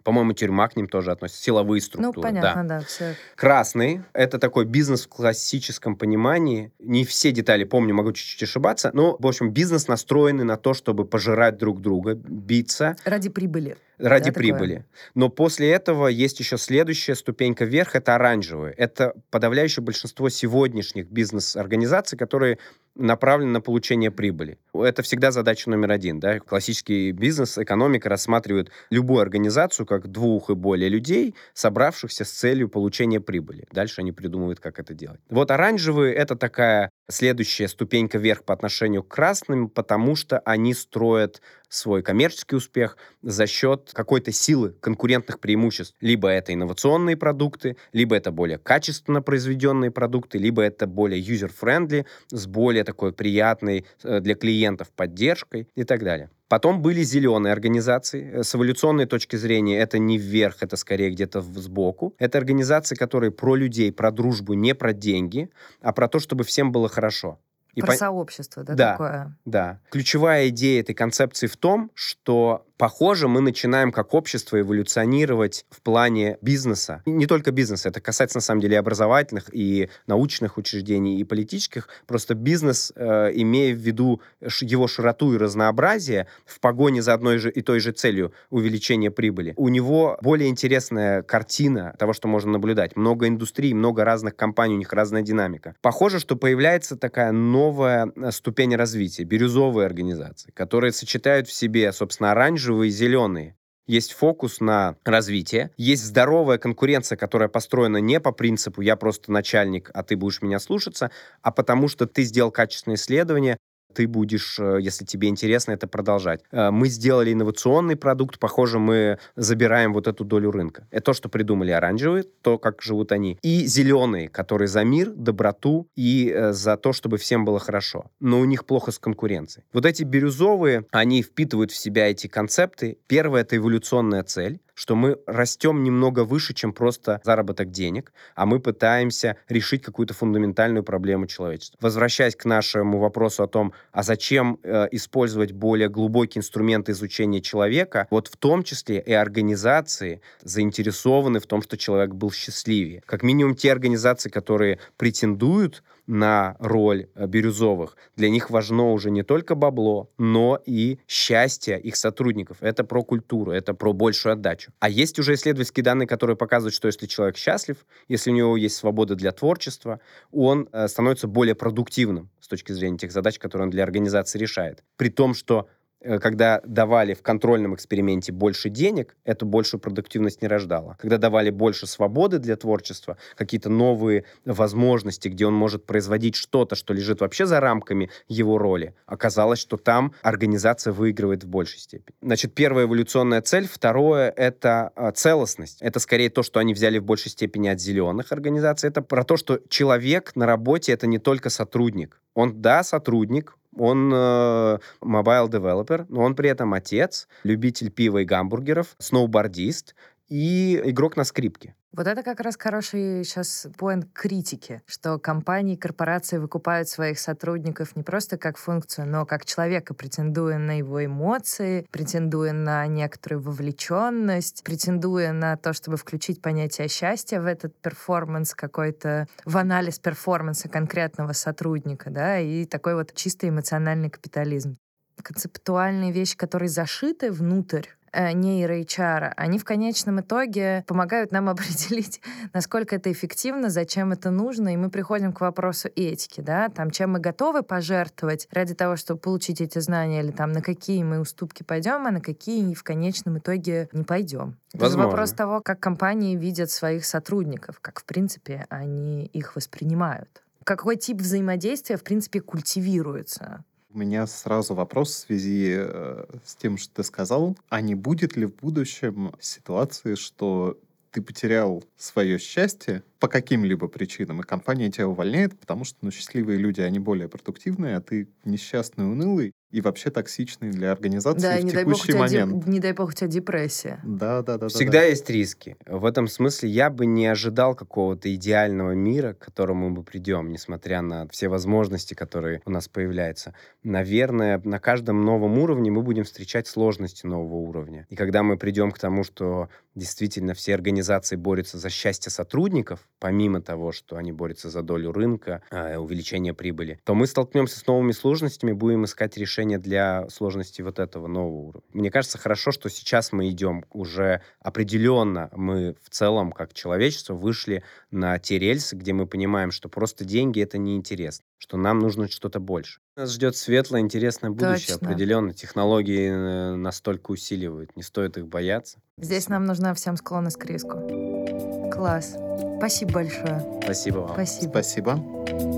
по-моему, тюрьма к ним тоже относится. Силовые ну, структуры. Ну, понятно, да. да все. Красный — это такой бизнес в классическом понимании. Не все детали помню, могу чуть-чуть ошибаться. Но, в общем, бизнес настроенный на то, чтобы пожирать друг друга, биться. Ради прибыли. Ради да, прибыли. Такое? Но после этого есть еще следующая ступенька вверх, это оранжевые. Это подавляющее большинство сегодняшних бизнес-организаций, которые направлены на получение прибыли. Это всегда задача номер один. Да? Классический бизнес, экономика рассматривают любую организацию как двух и более людей, собравшихся с целью получения прибыли. Дальше они придумывают, как это делать. Вот оранжевые — это такая следующая ступенька вверх по отношению к красным, потому что они строят свой коммерческий успех за счет какой-то силы конкурентных преимуществ. Либо это инновационные продукты, либо это более качественно произведенные продукты, либо это более user-friendly, с более такой приятной э, для клиентов поддержкой и так далее. Потом были зеленые организации. Э, с эволюционной точки зрения это не вверх, это скорее где-то сбоку. Это организации, которые про людей, про дружбу, не про деньги, а про то, чтобы всем было хорошо. И Про по... сообщество, да, да, такое? Да. Ключевая идея этой концепции в том, что Похоже, мы начинаем как общество эволюционировать в плане бизнеса. не только бизнеса, это касается на самом деле и образовательных, и научных учреждений, и политических. Просто бизнес, э, имея в виду его широту и разнообразие, в погоне за одной же и той же целью увеличения прибыли, у него более интересная картина того, что можно наблюдать. Много индустрий, много разных компаний, у них разная динамика. Похоже, что появляется такая новая э, ступень развития, бирюзовые организации, которые сочетают в себе, собственно, оранжевый оранжевые и зеленые. Есть фокус на развитие, есть здоровая конкуренция, которая построена не по принципу «я просто начальник, а ты будешь меня слушаться», а потому что ты сделал качественное исследование, ты будешь, э, если тебе интересно, это продолжать. Э, мы сделали инновационный продукт, похоже, мы забираем вот эту долю рынка. Это то, что придумали оранжевые, то, как живут они. И зеленые, которые за мир, доброту и э, за то, чтобы всем было хорошо. Но у них плохо с конкуренцией. Вот эти бирюзовые, они впитывают в себя эти концепты. Первое — это эволюционная цель что мы растем немного выше, чем просто заработок денег, а мы пытаемся решить какую-то фундаментальную проблему человечества. Возвращаясь к нашему вопросу о том, а зачем э, использовать более глубокие инструменты изучения человека, вот в том числе и организации заинтересованы в том, что человек был счастливее. Как минимум те организации, которые претендуют на роль э, бирюзовых. Для них важно уже не только бабло, но и счастье их сотрудников. Это про культуру, это про большую отдачу. А есть уже исследовательские данные, которые показывают, что если человек счастлив, если у него есть свобода для творчества, он э, становится более продуктивным с точки зрения тех задач, которые он для организации решает. При том, что когда давали в контрольном эксперименте больше денег, это большую продуктивность не рождало. Когда давали больше свободы для творчества, какие-то новые возможности, где он может производить что-то, что лежит вообще за рамками его роли, оказалось, что там организация выигрывает в большей степени. Значит, первая эволюционная цель. Второе — это а, целостность. Это скорее то, что они взяли в большей степени от зеленых организаций. Это про то, что человек на работе — это не только сотрудник. Он, да, сотрудник, он э, mobile developer, но он при этом отец, любитель пива и гамбургеров, сноубордист и игрок на скрипке. Вот это как раз хороший сейчас поинт критики, что компании, корпорации выкупают своих сотрудников не просто как функцию, но как человека, претендуя на его эмоции, претендуя на некоторую вовлеченность, претендуя на то, чтобы включить понятие счастья в этот перформанс какой-то, в анализ перформанса конкретного сотрудника, да, и такой вот чисто эмоциональный капитализм концептуальные вещи, которые зашиты внутрь Э, нейро-HR, они в конечном итоге помогают нам определить, насколько это эффективно, зачем это нужно, и мы приходим к вопросу этики, да, там, чем мы готовы пожертвовать ради того, чтобы получить эти знания, или там, на какие мы уступки пойдем, а на какие в конечном итоге не пойдем. Это же вопрос того, как компании видят своих сотрудников, как, в принципе, они их воспринимают. Какой тип взаимодействия, в принципе, культивируется у меня сразу вопрос в связи э, с тем, что ты сказал. А не будет ли в будущем ситуации, что ты потерял свое счастье по каким-либо причинам, и компания тебя увольняет, потому что ну, счастливые люди, они более продуктивные, а ты несчастный, унылый, и вообще токсичный для организации да, в не текущий дай бог, момент. Де, не дай бог, у тебя депрессия. Да, да, да. Всегда да, есть риски. В этом смысле я бы не ожидал какого-то идеального мира, к которому мы придем, несмотря на все возможности, которые у нас появляются. Наверное, на каждом новом уровне мы будем встречать сложности нового уровня. И когда мы придем к тому, что действительно все организации борются за счастье сотрудников, помимо того, что они борются за долю рынка, э, увеличение прибыли, то мы столкнемся с новыми сложностями, будем искать решения решение для сложности вот этого нового уровня. Мне кажется, хорошо, что сейчас мы идем уже определенно, мы в целом, как человечество, вышли на те рельсы, где мы понимаем, что просто деньги — это неинтересно, что нам нужно что-то больше. Нас ждет светлое, интересное будущее, Точно. определенно. Технологии э, настолько усиливают, не стоит их бояться. Здесь нам нужна всем склонность к риску. Класс. Спасибо большое. Спасибо вам. Спасибо. Спасибо.